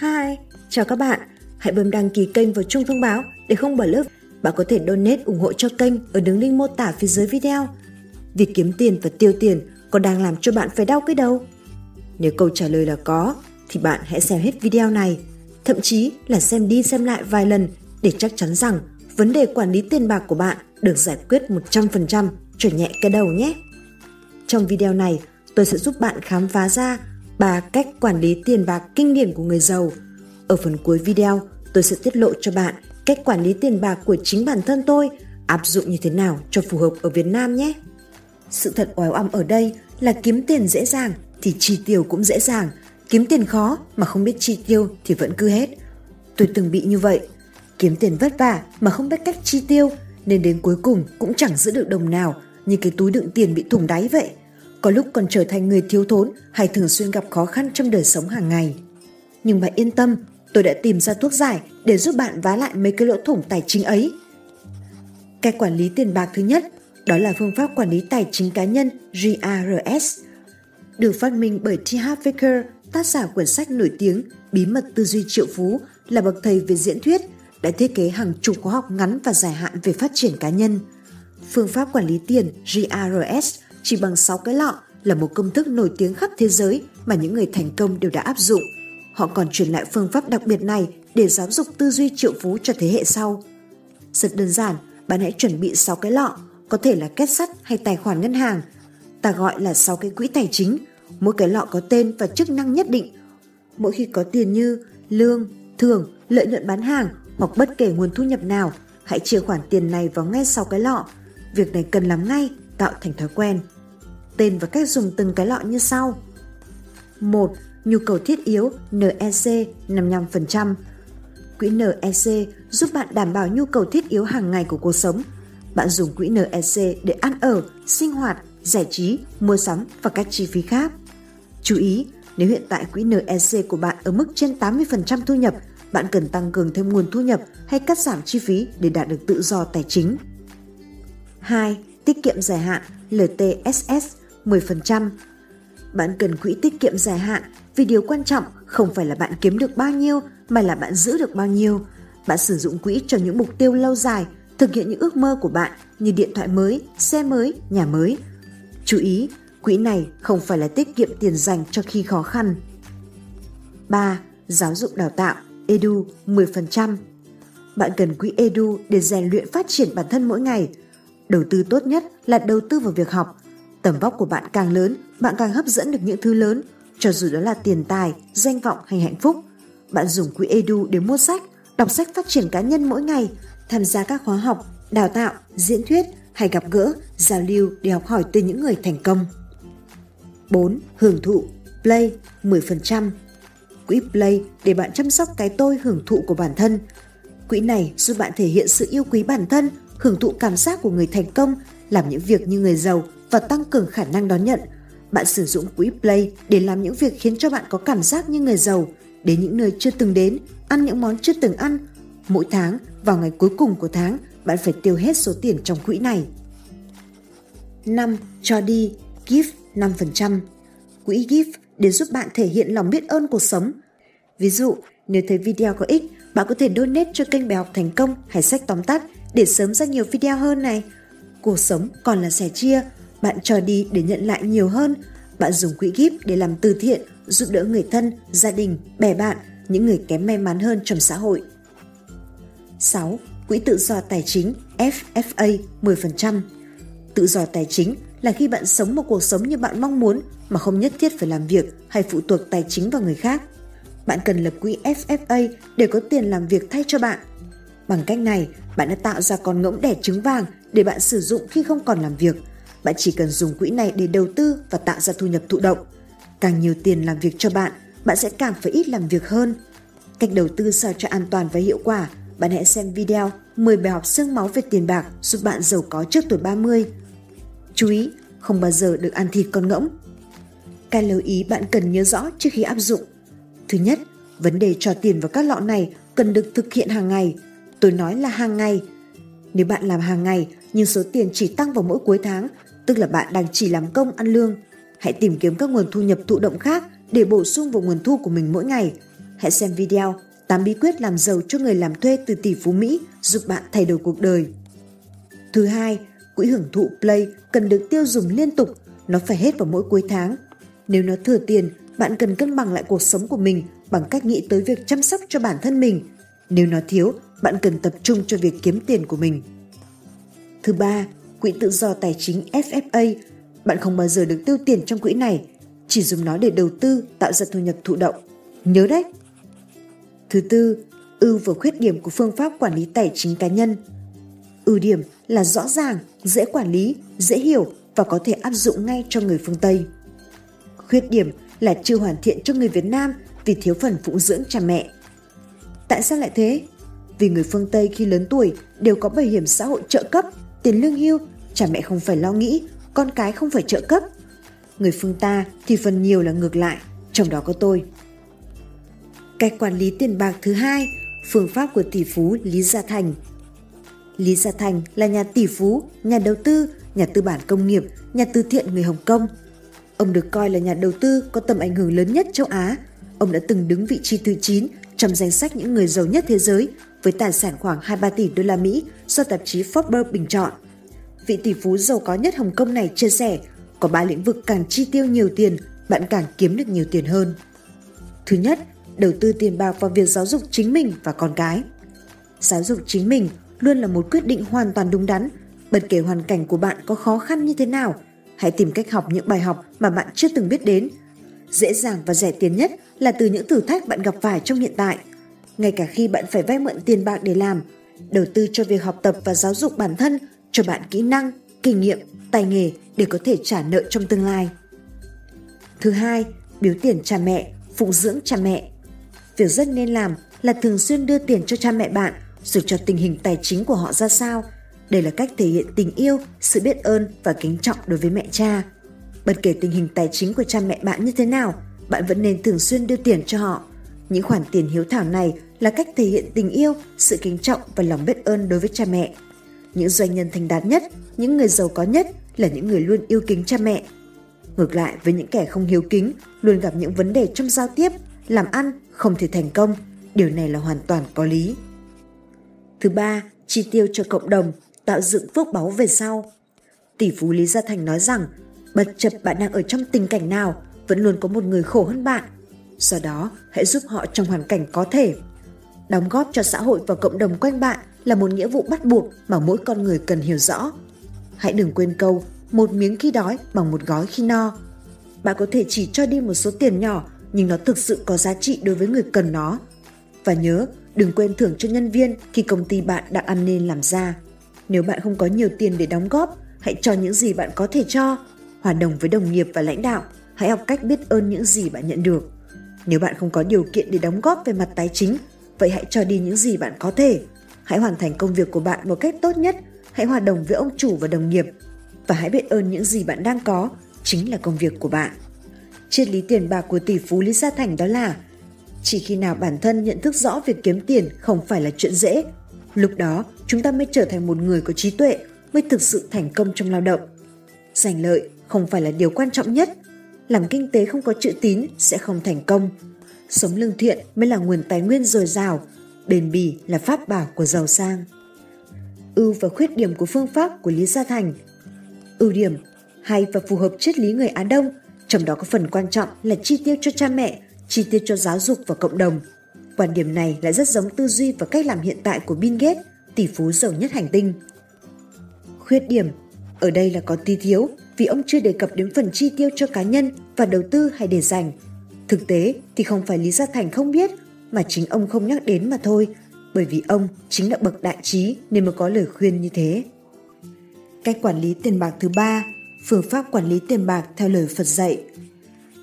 Hi, chào các bạn. Hãy bấm đăng ký kênh và chuông thông báo để không bỏ lỡ. Bạn có thể donate ủng hộ cho kênh ở đường link mô tả phía dưới video. Việc kiếm tiền và tiêu tiền có đang làm cho bạn phải đau cái đầu? Nếu câu trả lời là có, thì bạn hãy xem hết video này. Thậm chí là xem đi xem lại vài lần để chắc chắn rằng vấn đề quản lý tiền bạc của bạn được giải quyết 100% trở nhẹ cái đầu nhé. Trong video này, tôi sẽ giúp bạn khám phá ra 3 cách quản lý tiền bạc kinh điển của người giàu. Ở phần cuối video, tôi sẽ tiết lộ cho bạn cách quản lý tiền bạc của chính bản thân tôi áp dụng như thế nào cho phù hợp ở Việt Nam nhé. Sự thật oái oăm ở đây là kiếm tiền dễ dàng thì chi tiêu cũng dễ dàng, kiếm tiền khó mà không biết chi tiêu thì vẫn cứ hết. Tôi từng bị như vậy, kiếm tiền vất vả mà không biết cách chi tiêu nên đến cuối cùng cũng chẳng giữ được đồng nào như cái túi đựng tiền bị thủng đáy vậy có lúc còn trở thành người thiếu thốn hay thường xuyên gặp khó khăn trong đời sống hàng ngày. Nhưng bạn yên tâm, tôi đã tìm ra thuốc giải để giúp bạn vá lại mấy cái lỗ thủng tài chính ấy. Cách quản lý tiền bạc thứ nhất, đó là phương pháp quản lý tài chính cá nhân GRS, được phát minh bởi T. Harv Eker, tác giả quyển sách nổi tiếng Bí mật tư duy triệu phú là bậc thầy về diễn thuyết, đã thiết kế hàng chục khóa học ngắn và dài hạn về phát triển cá nhân. Phương pháp quản lý tiền GRS chỉ bằng 6 cái lọ là một công thức nổi tiếng khắp thế giới mà những người thành công đều đã áp dụng. Họ còn truyền lại phương pháp đặc biệt này để giáo dục tư duy triệu phú cho thế hệ sau. Rất đơn giản, bạn hãy chuẩn bị 6 cái lọ, có thể là kết sắt hay tài khoản ngân hàng. Ta gọi là 6 cái quỹ tài chính, mỗi cái lọ có tên và chức năng nhất định. Mỗi khi có tiền như lương, thưởng, lợi nhuận bán hàng hoặc bất kể nguồn thu nhập nào, hãy chia khoản tiền này vào ngay sau cái lọ. Việc này cần làm ngay tạo thành thói quen. Tên và cách dùng từng cái lọ như sau. 1. Nhu cầu thiết yếu NEC 55%. Quỹ NEC giúp bạn đảm bảo nhu cầu thiết yếu hàng ngày của cuộc sống. Bạn dùng quỹ NEC để ăn ở, sinh hoạt, giải trí, mua sắm và các chi phí khác. Chú ý, nếu hiện tại quỹ NEC của bạn ở mức trên 80% thu nhập, bạn cần tăng cường thêm nguồn thu nhập hay cắt giảm chi phí để đạt được tự do tài chính. 2 tiết kiệm dài hạn LTSS 10%. Bạn cần quỹ tiết kiệm dài hạn vì điều quan trọng không phải là bạn kiếm được bao nhiêu mà là bạn giữ được bao nhiêu. Bạn sử dụng quỹ cho những mục tiêu lâu dài, thực hiện những ước mơ của bạn như điện thoại mới, xe mới, nhà mới. Chú ý, quỹ này không phải là tiết kiệm tiền dành cho khi khó khăn. 3. Giáo dục đào tạo Edu 10%. Bạn cần quỹ Edu để rèn luyện phát triển bản thân mỗi ngày – Đầu tư tốt nhất là đầu tư vào việc học. Tầm vóc của bạn càng lớn, bạn càng hấp dẫn được những thứ lớn, cho dù đó là tiền tài, danh vọng hay hạnh phúc. Bạn dùng quỹ Edu để mua sách, đọc sách phát triển cá nhân mỗi ngày, tham gia các khóa học, đào tạo, diễn thuyết hay gặp gỡ, giao lưu để học hỏi từ những người thành công. 4. Hưởng thụ Play 10% Quỹ Play để bạn chăm sóc cái tôi hưởng thụ của bản thân. Quỹ này giúp bạn thể hiện sự yêu quý bản thân hưởng thụ cảm giác của người thành công, làm những việc như người giàu và tăng cường khả năng đón nhận. Bạn sử dụng quỹ Play để làm những việc khiến cho bạn có cảm giác như người giàu, đến những nơi chưa từng đến, ăn những món chưa từng ăn. Mỗi tháng, vào ngày cuối cùng của tháng, bạn phải tiêu hết số tiền trong quỹ này. 5. Cho đi, Gift 5%. Quỹ Gift để giúp bạn thể hiện lòng biết ơn cuộc sống. Ví dụ, nếu thấy video có ích, bạn có thể donate cho kênh bài học thành công hay sách tóm tắt để sớm ra nhiều video hơn này. Cuộc sống còn là sẻ chia, bạn cho đi để nhận lại nhiều hơn. Bạn dùng quỹ gift để làm từ thiện, giúp đỡ người thân, gia đình, bè bạn, những người kém may mắn hơn trong xã hội. 6. Quỹ tự do tài chính FFA 10%. Tự do tài chính là khi bạn sống một cuộc sống như bạn mong muốn mà không nhất thiết phải làm việc hay phụ thuộc tài chính vào người khác. Bạn cần lập quỹ FFA để có tiền làm việc thay cho bạn Bằng cách này, bạn đã tạo ra con ngỗng đẻ trứng vàng để bạn sử dụng khi không còn làm việc. Bạn chỉ cần dùng quỹ này để đầu tư và tạo ra thu nhập thụ động. Càng nhiều tiền làm việc cho bạn, bạn sẽ càng phải ít làm việc hơn. Cách đầu tư sao cho an toàn và hiệu quả, bạn hãy xem video 10 bài học xương máu về tiền bạc giúp bạn giàu có trước tuổi 30. Chú ý, không bao giờ được ăn thịt con ngỗng. Cái lưu ý bạn cần nhớ rõ trước khi áp dụng. Thứ nhất, vấn đề trò tiền vào các lọ này cần được thực hiện hàng ngày – Tôi nói là hàng ngày. Nếu bạn làm hàng ngày nhưng số tiền chỉ tăng vào mỗi cuối tháng, tức là bạn đang chỉ làm công ăn lương. Hãy tìm kiếm các nguồn thu nhập thụ động khác để bổ sung vào nguồn thu của mình mỗi ngày. hãy xem video 8 bí quyết làm giàu cho người làm thuê từ tỷ phú Mỹ giúp bạn thay đổi cuộc đời. Thứ hai, quỹ hưởng thụ Play cần được tiêu dùng liên tục, nó phải hết vào mỗi cuối tháng. Nếu nó thừa tiền, bạn cần cân bằng lại cuộc sống của mình bằng cách nghĩ tới việc chăm sóc cho bản thân mình. Nếu nó thiếu, bạn cần tập trung cho việc kiếm tiền của mình. Thứ ba, quỹ tự do tài chính FFA. Bạn không bao giờ được tiêu tiền trong quỹ này, chỉ dùng nó để đầu tư tạo ra thu nhập thụ động. Nhớ đấy! Thứ tư, ưu và khuyết điểm của phương pháp quản lý tài chính cá nhân. Ưu điểm là rõ ràng, dễ quản lý, dễ hiểu và có thể áp dụng ngay cho người phương Tây. Khuyết điểm là chưa hoàn thiện cho người Việt Nam vì thiếu phần phụng dưỡng cha mẹ. Tại sao lại thế? Vì người phương Tây khi lớn tuổi đều có bảo hiểm xã hội trợ cấp, tiền lương hưu, cha mẹ không phải lo nghĩ, con cái không phải trợ cấp. Người phương ta thì phần nhiều là ngược lại, trong đó có tôi. Cách quản lý tiền bạc thứ hai, phương pháp của tỷ phú Lý Gia Thành. Lý Gia Thành là nhà tỷ phú, nhà đầu tư, nhà tư bản công nghiệp, nhà từ thiện người Hồng Kông. Ông được coi là nhà đầu tư có tầm ảnh hưởng lớn nhất châu Á. Ông đã từng đứng vị trí thứ 9 trong danh sách những người giàu nhất thế giới với tài sản khoảng 23 tỷ đô la Mỹ do tạp chí Forbes bình chọn. Vị tỷ phú giàu có nhất Hồng Kông này chia sẻ, có ba lĩnh vực càng chi tiêu nhiều tiền, bạn càng kiếm được nhiều tiền hơn. Thứ nhất, đầu tư tiền bạc vào việc giáo dục chính mình và con cái. Giáo dục chính mình luôn là một quyết định hoàn toàn đúng đắn, bất kể hoàn cảnh của bạn có khó khăn như thế nào, hãy tìm cách học những bài học mà bạn chưa từng biết đến. Dễ dàng và rẻ tiền nhất là từ những thử thách bạn gặp phải trong hiện tại. Ngay cả khi bạn phải vay mượn tiền bạc để làm, đầu tư cho việc học tập và giáo dục bản thân cho bạn kỹ năng, kinh nghiệm, tài nghề để có thể trả nợ trong tương lai. Thứ hai, biếu tiền cha mẹ, phụng dưỡng cha mẹ. Việc rất nên làm là thường xuyên đưa tiền cho cha mẹ bạn dù cho tình hình tài chính của họ ra sao. Đây là cách thể hiện tình yêu, sự biết ơn và kính trọng đối với mẹ cha. Bất kể tình hình tài chính của cha mẹ bạn như thế nào, bạn vẫn nên thường xuyên đưa tiền cho họ. Những khoản tiền hiếu thảo này là cách thể hiện tình yêu, sự kính trọng và lòng biết ơn đối với cha mẹ. Những doanh nhân thành đạt nhất, những người giàu có nhất là những người luôn yêu kính cha mẹ. Ngược lại với những kẻ không hiếu kính, luôn gặp những vấn đề trong giao tiếp, làm ăn không thể thành công, điều này là hoàn toàn có lý. Thứ ba, chi tiêu cho cộng đồng, tạo dựng phước báu về sau. Tỷ phú Lý Gia Thành nói rằng, bất chấp bạn đang ở trong tình cảnh nào, vẫn luôn có một người khổ hơn bạn. Do đó, hãy giúp họ trong hoàn cảnh có thể. Đóng góp cho xã hội và cộng đồng quanh bạn là một nghĩa vụ bắt buộc mà mỗi con người cần hiểu rõ. Hãy đừng quên câu một miếng khi đói bằng một gói khi no. Bạn có thể chỉ cho đi một số tiền nhỏ nhưng nó thực sự có giá trị đối với người cần nó. Và nhớ, đừng quên thưởng cho nhân viên khi công ty bạn đang ăn nên làm ra. Nếu bạn không có nhiều tiền để đóng góp, hãy cho những gì bạn có thể cho. Hòa đồng với đồng nghiệp và lãnh đạo, hãy học cách biết ơn những gì bạn nhận được. Nếu bạn không có điều kiện để đóng góp về mặt tài chính, vậy hãy cho đi những gì bạn có thể. Hãy hoàn thành công việc của bạn một cách tốt nhất, hãy hòa đồng với ông chủ và đồng nghiệp và hãy biết ơn những gì bạn đang có, chính là công việc của bạn. Triết lý tiền bạc của tỷ phú Lý Gia Thành đó là chỉ khi nào bản thân nhận thức rõ việc kiếm tiền không phải là chuyện dễ, lúc đó chúng ta mới trở thành một người có trí tuệ, mới thực sự thành công trong lao động. Giành lợi không phải là điều quan trọng nhất, làm kinh tế không có chữ tín sẽ không thành công. Sống lương thiện mới là nguồn tài nguyên dồi dào, bền bỉ là pháp bảo của giàu sang. Ưu và khuyết điểm của phương pháp của Lý Gia Thành Ưu điểm hay và phù hợp triết lý người Á Đông, trong đó có phần quan trọng là chi tiêu cho cha mẹ, chi tiêu cho giáo dục và cộng đồng. Quan điểm này lại rất giống tư duy và cách làm hiện tại của Bill Gates, tỷ phú giàu nhất hành tinh. Khuyết điểm ở đây là có tí thiếu vì ông chưa đề cập đến phần chi tiêu cho cá nhân và đầu tư hay để dành. Thực tế thì không phải Lý Gia Thành không biết, mà chính ông không nhắc đến mà thôi, bởi vì ông chính là bậc đại trí nên mới có lời khuyên như thế. Cách quản lý tiền bạc thứ ba, phương pháp quản lý tiền bạc theo lời Phật dạy.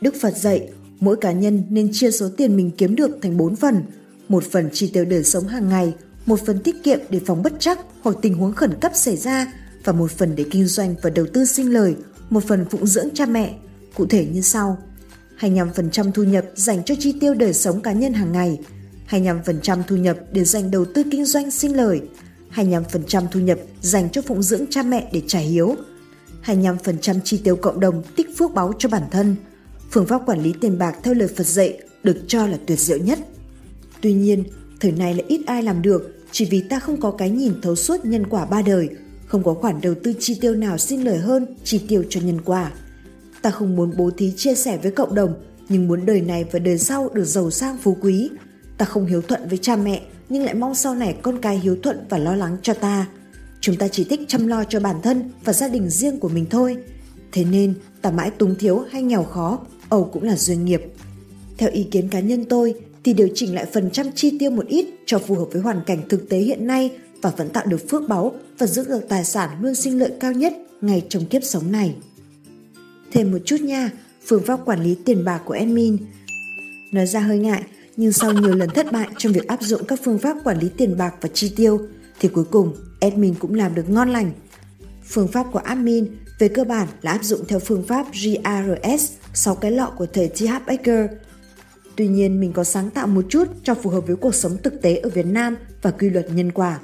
Đức Phật dạy, mỗi cá nhân nên chia số tiền mình kiếm được thành 4 phần. Một phần chi tiêu đời sống hàng ngày, một phần tiết kiệm để phòng bất chắc hoặc tình huống khẩn cấp xảy ra và một phần để kinh doanh và đầu tư sinh lời, một phần phụng dưỡng cha mẹ, cụ thể như sau. 25% thu nhập dành cho chi tiêu đời sống cá nhân hàng ngày, 25% thu nhập để dành đầu tư kinh doanh sinh lời, 25% thu nhập dành cho phụng dưỡng cha mẹ để trả hiếu, 25% chi tiêu cộng đồng tích phước báu cho bản thân. Phương pháp quản lý tiền bạc theo lời Phật dạy được cho là tuyệt diệu nhất. Tuy nhiên, thời này là ít ai làm được chỉ vì ta không có cái nhìn thấu suốt nhân quả ba đời, không có khoản đầu tư chi tiêu nào xin lời hơn chi tiêu cho nhân quả. Ta không muốn bố thí chia sẻ với cộng đồng, nhưng muốn đời này và đời sau được giàu sang phú quý. Ta không hiếu thuận với cha mẹ, nhưng lại mong sau này con cái hiếu thuận và lo lắng cho ta. Chúng ta chỉ thích chăm lo cho bản thân và gia đình riêng của mình thôi. Thế nên, ta mãi túng thiếu hay nghèo khó, ầu cũng là duyên nghiệp. Theo ý kiến cá nhân tôi, thì điều chỉnh lại phần trăm chi tiêu một ít cho phù hợp với hoàn cảnh thực tế hiện nay và vẫn tạo được phước báu và giữ được tài sản luôn sinh lợi cao nhất ngay trong kiếp sống này. Thêm một chút nha, phương pháp quản lý tiền bạc của admin. Nói ra hơi ngại, nhưng sau nhiều lần thất bại trong việc áp dụng các phương pháp quản lý tiền bạc và chi tiêu, thì cuối cùng admin cũng làm được ngon lành. Phương pháp của admin về cơ bản là áp dụng theo phương pháp GRS 6 cái lọ của thầy T.H. Baker. Tuy nhiên mình có sáng tạo một chút cho phù hợp với cuộc sống thực tế ở Việt Nam và quy luật nhân quả.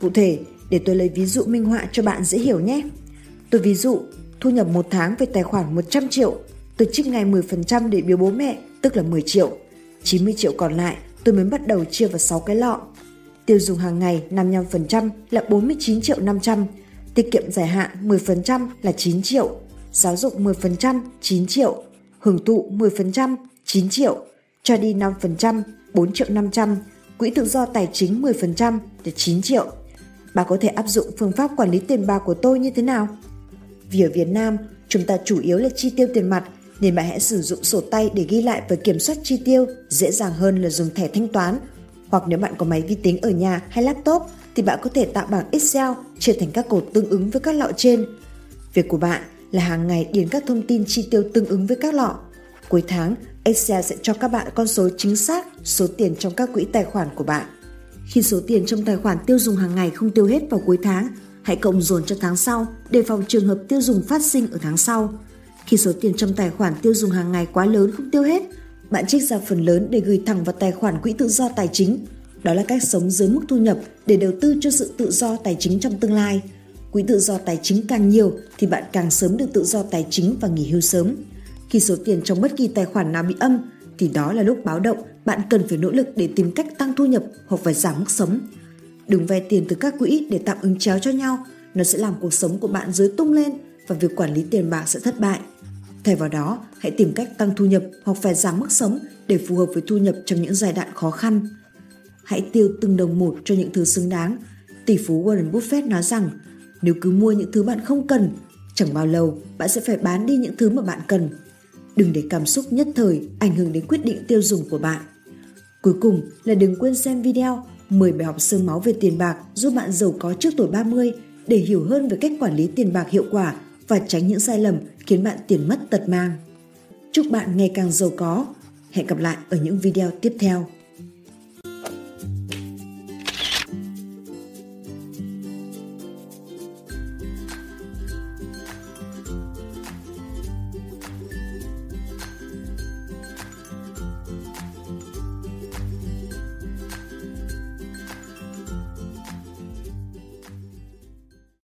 Cụ thể, để tôi lấy ví dụ minh họa cho bạn dễ hiểu nhé. Tôi ví dụ, thu nhập một tháng về tài khoản 100 triệu, tôi trích ngay 10% để biếu bố mẹ, tức là 10 triệu. 90 triệu còn lại tôi mới bắt đầu chia vào 6 cái lọ. Tiêu dùng hàng ngày 55% là 49 triệu 500, tiết kiệm dài hạn 10% là 9 triệu, giáo dục 10% 9 triệu, hưởng thụ 10% 9 triệu, cho đi 5% 4 triệu 500, quỹ tự do tài chính 10% là 9 triệu. Bà có thể áp dụng phương pháp quản lý tiền bạc của tôi như thế nào? Vì ở Việt Nam, chúng ta chủ yếu là chi tiêu tiền mặt nên bạn hãy sử dụng sổ tay để ghi lại và kiểm soát chi tiêu dễ dàng hơn là dùng thẻ thanh toán. Hoặc nếu bạn có máy vi tính ở nhà hay laptop thì bạn có thể tạo bảng Excel chia thành các cột tương ứng với các lọ trên. Việc của bạn là hàng ngày điền các thông tin chi tiêu tương ứng với các lọ. Cuối tháng, Excel sẽ cho các bạn con số chính xác số tiền trong các quỹ tài khoản của bạn. Khi số tiền trong tài khoản tiêu dùng hàng ngày không tiêu hết vào cuối tháng, hãy cộng dồn cho tháng sau để phòng trường hợp tiêu dùng phát sinh ở tháng sau. Khi số tiền trong tài khoản tiêu dùng hàng ngày quá lớn không tiêu hết, bạn trích ra phần lớn để gửi thẳng vào tài khoản quỹ tự do tài chính. Đó là cách sống dưới mức thu nhập để đầu tư cho sự tự do tài chính trong tương lai. Quỹ tự do tài chính càng nhiều thì bạn càng sớm được tự do tài chính và nghỉ hưu sớm. Khi số tiền trong bất kỳ tài khoản nào bị âm thì đó là lúc báo động bạn cần phải nỗ lực để tìm cách tăng thu nhập hoặc phải giảm mức sống. Đừng vay tiền từ các quỹ để tạm ứng chéo cho nhau, nó sẽ làm cuộc sống của bạn dưới tung lên và việc quản lý tiền bạc sẽ thất bại. Thay vào đó, hãy tìm cách tăng thu nhập hoặc phải giảm mức sống để phù hợp với thu nhập trong những giai đoạn khó khăn. Hãy tiêu từng đồng một cho những thứ xứng đáng. Tỷ phú Warren Buffett nói rằng, nếu cứ mua những thứ bạn không cần, chẳng bao lâu bạn sẽ phải bán đi những thứ mà bạn cần. Đừng để cảm xúc nhất thời ảnh hưởng đến quyết định tiêu dùng của bạn. Cuối cùng là đừng quên xem video 10 bài học sương máu về tiền bạc giúp bạn giàu có trước tuổi 30 để hiểu hơn về cách quản lý tiền bạc hiệu quả và tránh những sai lầm khiến bạn tiền mất tật mang. Chúc bạn ngày càng giàu có. Hẹn gặp lại ở những video tiếp theo.